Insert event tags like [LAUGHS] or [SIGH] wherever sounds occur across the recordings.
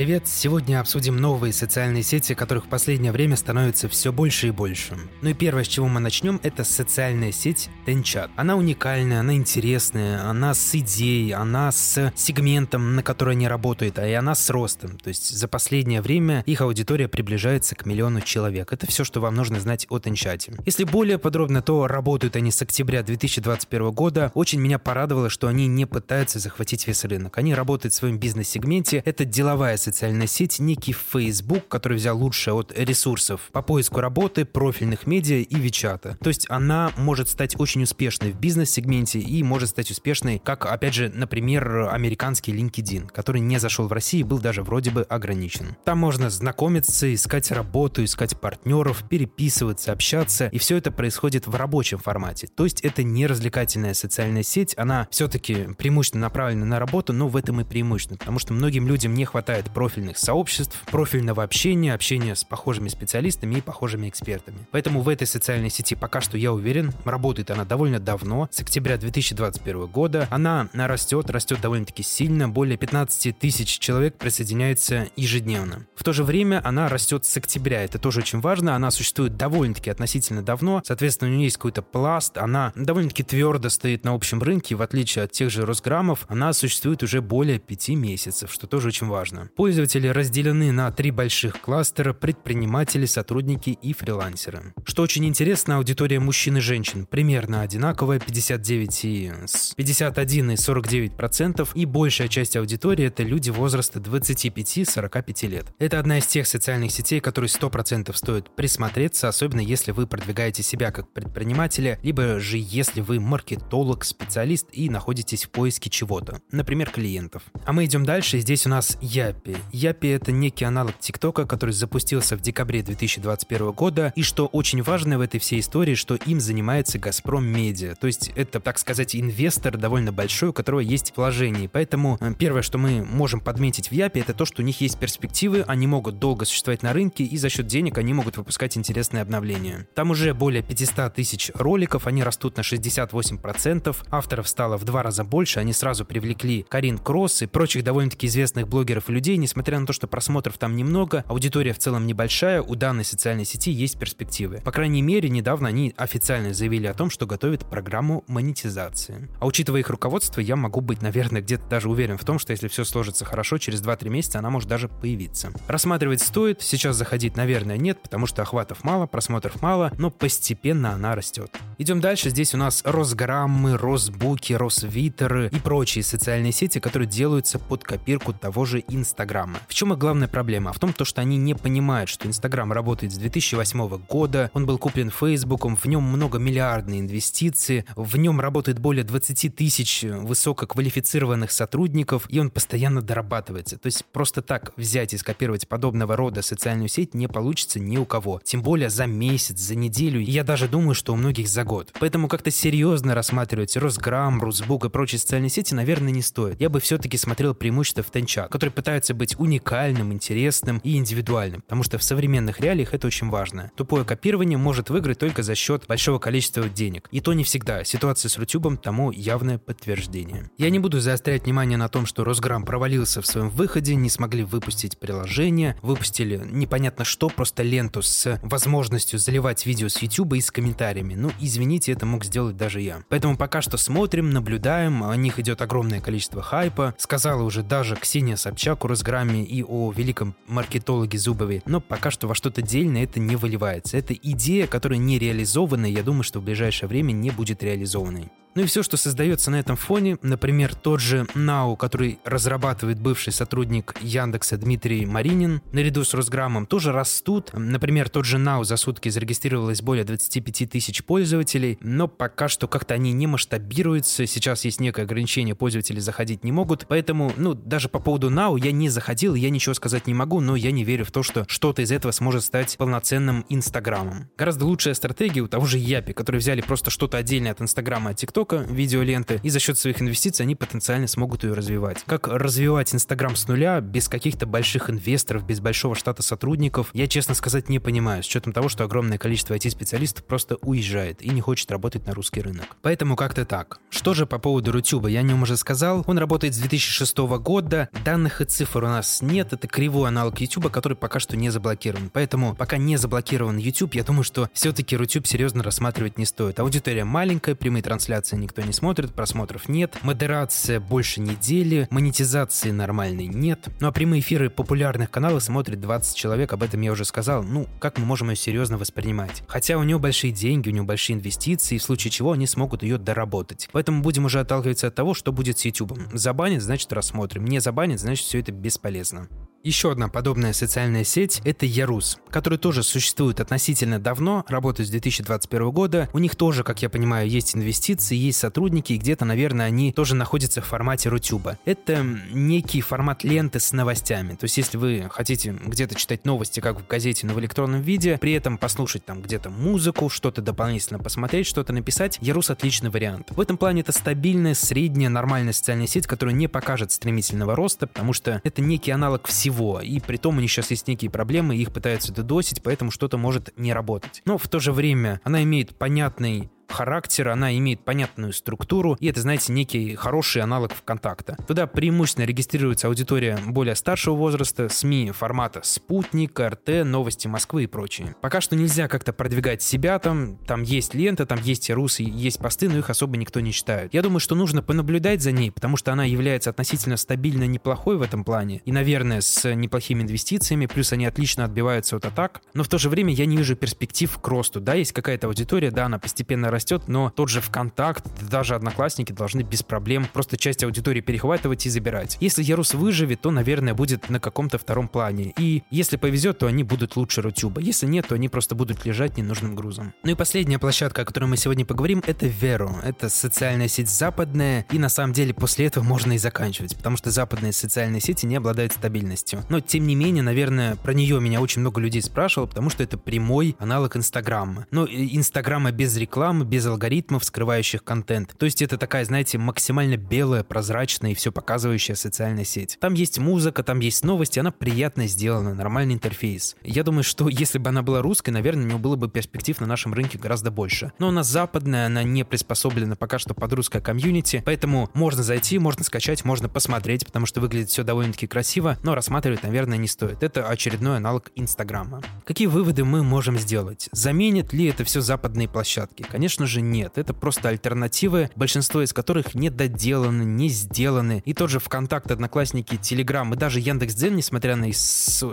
Привет! Сегодня обсудим новые социальные сети, которых в последнее время становится все больше и больше. Ну и первое, с чего мы начнем, это социальная сеть Tenchat. Она уникальная, она интересная, она с идеей, она с сегментом, на который они работают, а и она с ростом. То есть за последнее время их аудитория приближается к миллиону человек. Это все, что вам нужно знать о Tenchat. Если более подробно, то работают они с октября 2021 года. Очень меня порадовало, что они не пытаются захватить весь рынок. Они работают в своем бизнес-сегменте. Это деловая социальная сеть, некий Facebook, который взял лучшее от ресурсов по поиску работы, профильных медиа и Вичата. То есть она может стать очень успешной в бизнес-сегменте и может стать успешной, как, опять же, например, американский LinkedIn, который не зашел в Россию и был даже вроде бы ограничен. Там можно знакомиться, искать работу, искать партнеров, переписываться, общаться, и все это происходит в рабочем формате. То есть это не развлекательная социальная сеть, она все-таки преимущественно направлена на работу, но в этом и преимущественно, потому что многим людям не хватает профильных сообществ, профильного общения, общения с похожими специалистами и похожими экспертами. Поэтому в этой социальной сети пока что я уверен, работает она довольно давно, с октября 2021 года. Она растет, растет довольно-таки сильно, более 15 тысяч человек присоединяются ежедневно. В то же время она растет с октября, это тоже очень важно, она существует довольно-таки относительно давно, соответственно, у нее есть какой-то пласт, она довольно-таки твердо стоит на общем рынке, в отличие от тех же Росграммов, она существует уже более 5 месяцев, что тоже очень важно. Пользователи разделены на три больших кластера – предприниматели, сотрудники и фрилансеры. Что очень интересно, аудитория мужчин и женщин примерно одинаковая – 59 и 51 и 49 процентов, и большая часть аудитории – это люди возраста 25-45 лет. Это одна из тех социальных сетей, которые 100% стоит присмотреться, особенно если вы продвигаете себя как предпринимателя, либо же если вы маркетолог, специалист и находитесь в поиске чего-то, например, клиентов. А мы идем дальше, здесь у нас Япи. Япи. Это некий аналог ТикТока, который запустился в декабре 2021 года, и что очень важно в этой всей истории, что им занимается Газпром Медиа. То есть это, так сказать, инвестор довольно большой, у которого есть вложения. Поэтому э, первое, что мы можем подметить в Япи, это то, что у них есть перспективы, они могут долго существовать на рынке, и за счет денег они могут выпускать интересные обновления. Там уже более 500 тысяч роликов, они растут на 68%, авторов стало в два раза больше, они сразу привлекли Карин Кросс и прочих довольно-таки известных блогеров и людей, несмотря на то, что просмотров там немного, аудитория в целом небольшая, у данной социальной сети есть перспективы. По крайней мере, недавно они официально заявили о том, что готовят программу монетизации. А учитывая их руководство, я могу быть, наверное, где-то даже уверен в том, что если все сложится хорошо, через 2-3 месяца она может даже появиться. Рассматривать стоит, сейчас заходить, наверное, нет, потому что охватов мало, просмотров мало, но постепенно она растет. Идем дальше, здесь у нас Росграммы, Росбуки, Росвитеры и прочие социальные сети, которые делаются под копирку того же Инстаграма Инстаграма. В чем их главная проблема? В том, то, что они не понимают, что Инстаграм работает с 2008 года, он был куплен Фейсбуком, в нем много миллиардные инвестиции, в нем работает более 20 тысяч высококвалифицированных сотрудников, и он постоянно дорабатывается. То есть просто так взять и скопировать подобного рода социальную сеть не получится ни у кого. Тем более за месяц, за неделю, и я даже думаю, что у многих за год. Поэтому как-то серьезно рассматривать Росграм, Русбук и прочие социальные сети, наверное, не стоит. Я бы все-таки смотрел преимущество в Тенчат, который пытается быть уникальным, интересным и индивидуальным, потому что в современных реалиях это очень важно. Тупое копирование может выиграть только за счет большого количества денег. И то не всегда. Ситуация с Рутюбом тому явное подтверждение. Я не буду заострять внимание на том, что Росграм провалился в своем выходе, не смогли выпустить приложение, выпустили непонятно что, просто ленту с возможностью заливать видео с YouTube и с комментариями. Ну, извините, это мог сделать даже я. Поэтому пока что смотрим, наблюдаем, о них идет огромное количество хайпа. Сказала уже даже Ксения Собчак у Росграм Грамме и о великом маркетологе Зубове, но пока что во что-то дельное это не выливается. Это идея, которая не реализована, и я думаю, что в ближайшее время не будет реализованной. Ну и все, что создается на этом фоне, например, тот же Нау, который разрабатывает бывший сотрудник Яндекса Дмитрий Маринин, наряду с Росграммом, тоже растут. Например, тот же Нау за сутки зарегистрировалось более 25 тысяч пользователей, но пока что как-то они не масштабируются, сейчас есть некое ограничение, пользователи заходить не могут, поэтому, ну, даже по поводу Нау я не заходил, я ничего сказать не могу, но я не верю в то, что что-то из этого сможет стать полноценным Инстаграмом. Гораздо лучшая стратегия у того же Япи, которые взяли просто что-то отдельное от Инстаграма, от ТикТока, ТикТока, видеоленты, и за счет своих инвестиций они потенциально смогут ее развивать. Как развивать Инстаграм с нуля, без каких-то больших инвесторов, без большого штата сотрудников, я, честно сказать, не понимаю, с учетом того, что огромное количество IT-специалистов просто уезжает и не хочет работать на русский рынок. Поэтому как-то так. Что же по поводу Рутюба? Я о нем уже сказал. Он работает с 2006 года. Данных и цифр у нас нет. Это кривой аналог YouTube, который пока что не заблокирован. Поэтому пока не заблокирован YouTube, я думаю, что все-таки Рутюб серьезно рассматривать не стоит. Аудитория маленькая, прямые трансляции никто не смотрит, просмотров нет, модерация больше недели, монетизации нормальной нет. Ну а прямые эфиры популярных каналов смотрит 20 человек, об этом я уже сказал. Ну, как мы можем ее серьезно воспринимать? Хотя у него большие деньги, у него большие инвестиции, в случае чего они смогут ее доработать. Поэтому будем уже отталкиваться от того, что будет с YouTube. Забанит, значит рассмотрим. Не забанит, значит все это бесполезно. Еще одна подобная социальная сеть — это Ярус, который тоже существует относительно давно, работает с 2021 года. У них тоже, как я понимаю, есть инвестиции, есть сотрудники, и где-то, наверное, они тоже находятся в формате Рутюба. Это некий формат ленты с новостями. То есть, если вы хотите где-то читать новости, как в газете, но в электронном виде, при этом послушать там где-то музыку, что-то дополнительно посмотреть, что-то написать, Ярус — отличный вариант. В этом плане это стабильная, средняя, нормальная социальная сеть, которая не покажет стремительного роста, потому что это некий аналог всего всего. И при том у них сейчас есть некие проблемы, их пытаются додосить, поэтому что-то может не работать. Но в то же время она имеет понятный характер, она имеет понятную структуру, и это, знаете, некий хороший аналог ВКонтакта. Туда преимущественно регистрируется аудитория более старшего возраста, СМИ формата «Спутник», «РТ», «Новости Москвы» и прочее. Пока что нельзя как-то продвигать себя там, там есть лента, там есть русы, есть посты, но их особо никто не читает. Я думаю, что нужно понаблюдать за ней, потому что она является относительно стабильно неплохой в этом плане, и, наверное, с неплохими инвестициями, плюс они отлично отбиваются от атак, но в то же время я не вижу перспектив к росту. Да, есть какая-то аудитория, да, она постепенно растет, но тот же ВКонтакт, даже Одноклассники должны без проблем просто часть аудитории перехватывать и забирать. Если Ярус выживет, то, наверное, будет на каком-то втором плане. И если повезет, то они будут лучше Рутюба. Если нет, то они просто будут лежать ненужным грузом. Ну и последняя площадка, о которой мы сегодня поговорим, это Веру. Это социальная сеть западная, и на самом деле после этого можно и заканчивать, потому что западные социальные сети не обладают стабильностью. Но тем не менее, наверное, про нее меня очень много людей спрашивало, потому что это прямой аналог Инстаграма. Но Инстаграма без рекламы, без алгоритмов, скрывающих контент. То есть это такая, знаете, максимально белая, прозрачная и все показывающая социальная сеть. Там есть музыка, там есть новости, она приятно сделана, нормальный интерфейс. Я думаю, что [LAUGHS] если бы она была русской, наверное, у нее было бы перспектив на нашем рынке гораздо больше. Но она западная, она не приспособлена пока что под русское комьюнити, поэтому можно зайти, можно скачать, можно посмотреть, потому что выглядит все довольно-таки красиво, но рассматривать, наверное, не стоит. Это очередной аналог Инстаграма. Какие выводы мы можем сделать? Заменит ли это все западные площадки? Конечно же, нет. Это просто альтернативы, большинство из которых не доделаны, не сделаны. И тот же ВКонтакт, Одноклассники, Телеграм и даже Яндекс.Дзен, несмотря на, их,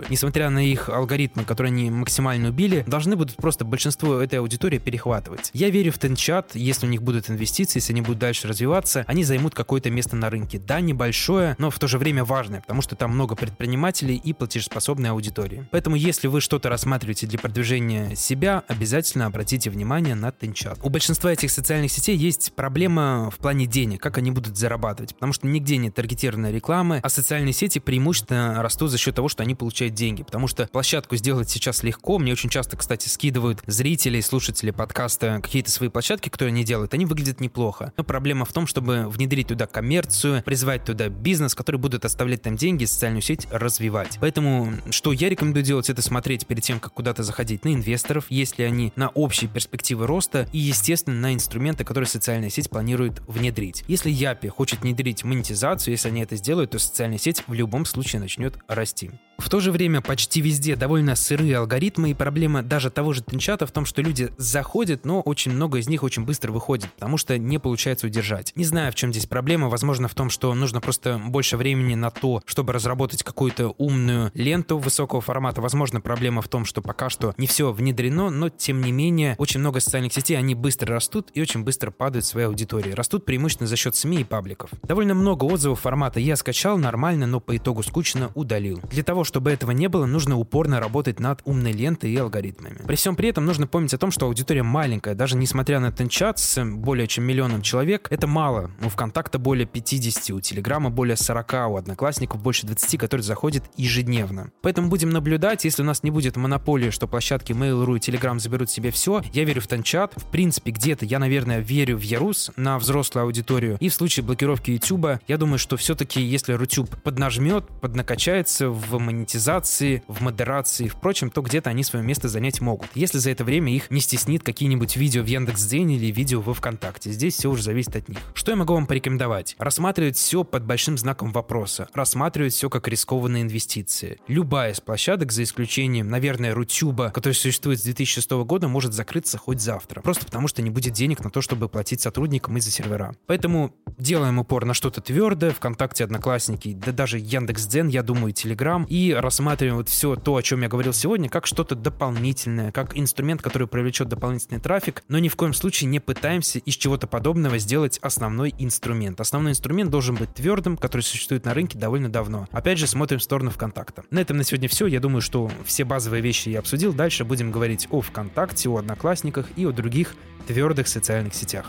несмотря на их алгоритмы, которые они максимально убили, должны будут просто большинство этой аудитории перехватывать. Я верю в Тенчат, если у них будут инвестиции, если они будут дальше развиваться, они займут какое-то место на рынке. Да, небольшое, но в то же время важное, потому что там много предпринимателей и платежеспособной аудитории. Поэтому, если вы что-то рассматриваете для продвижения себя, обязательно обратите внимание на Тенчат. У большинства этих социальных сетей есть проблема в плане денег, как они будут зарабатывать, потому что нигде нет таргетированной рекламы, а социальные сети преимущественно растут за счет того, что они получают деньги, потому что площадку сделать сейчас легко. Мне очень часто, кстати, скидывают зрители, слушатели подкаста какие-то свои площадки, которые они делают, они выглядят неплохо. Но проблема в том, чтобы внедрить туда коммерцию, призвать туда бизнес, который будет оставлять там деньги, социальную сеть развивать. Поэтому, что я рекомендую делать, это смотреть перед тем, как куда-то заходить на инвесторов, если они на общие перспективы роста и, естественно, на инструменты, которые социальная сеть планирует внедрить. Если Япи хочет внедрить монетизацию, если они это сделают, то социальная сеть в любом случае начнет расти. В то же время почти везде довольно сырые алгоритмы, и проблема даже того же Тенчата в том, что люди заходят, но очень много из них очень быстро выходит, потому что не получается удержать. Не знаю, в чем здесь проблема, возможно в том, что нужно просто больше времени на то, чтобы разработать какую-то умную ленту высокого формата. Возможно, проблема в том, что пока что не все внедрено, но тем не менее очень много социальных сетей, они быстро растут и очень быстро падают в своей аудитории. Растут преимущественно за счет СМИ и пабликов. Довольно много отзывов формата «я скачал, нормально, но по итогу скучно, удалил». Для того, чтобы этого не было, нужно упорно работать над умной лентой и алгоритмами. При всем при этом нужно помнить о том, что аудитория маленькая. Даже несмотря на Тенчат с более чем миллионом человек, это мало. У ВКонтакта более 50, у Телеграма более 40, у Одноклассников больше 20, которые заходят ежедневно. Поэтому будем наблюдать, если у нас не будет монополии, что площадки Mail.ru и Telegram заберут себе все, я верю в Тенчат. В принципе, где-то я, наверное, верю в Ярус на взрослую аудиторию. И в случае блокировки YouTube, я думаю, что все-таки, если Рутюб поднажмет, поднакачается в монетизации, в модерации, впрочем, то где-то они свое место занять могут. Если за это время их не стеснит какие-нибудь видео в Яндекс.Дзене или видео во ВКонтакте. Здесь все уже зависит от них. Что я могу вам порекомендовать? Рассматривать все под большим знаком вопроса. Рассматривать все как рискованные инвестиции. Любая из площадок, за исключением, наверное, Рутюба, который существует с 2006 года, может закрыться хоть завтра. Просто потому, что не будет денег на то, чтобы платить сотрудникам из-за сервера. Поэтому делаем упор на что-то твердое. ВКонтакте, Одноклассники, да даже Яндекс.Дзен, я думаю, Телеграм. Рассматриваем вот все то, о чем я говорил сегодня, как что-то дополнительное, как инструмент, который привлечет дополнительный трафик, но ни в коем случае не пытаемся из чего-то подобного сделать основной инструмент. Основной инструмент должен быть твердым, который существует на рынке довольно давно. Опять же, смотрим в сторону ВКонтакта. На этом на сегодня все. Я думаю, что все базовые вещи я обсудил. Дальше будем говорить о ВКонтакте, о Одноклассниках и о других твердых социальных сетях.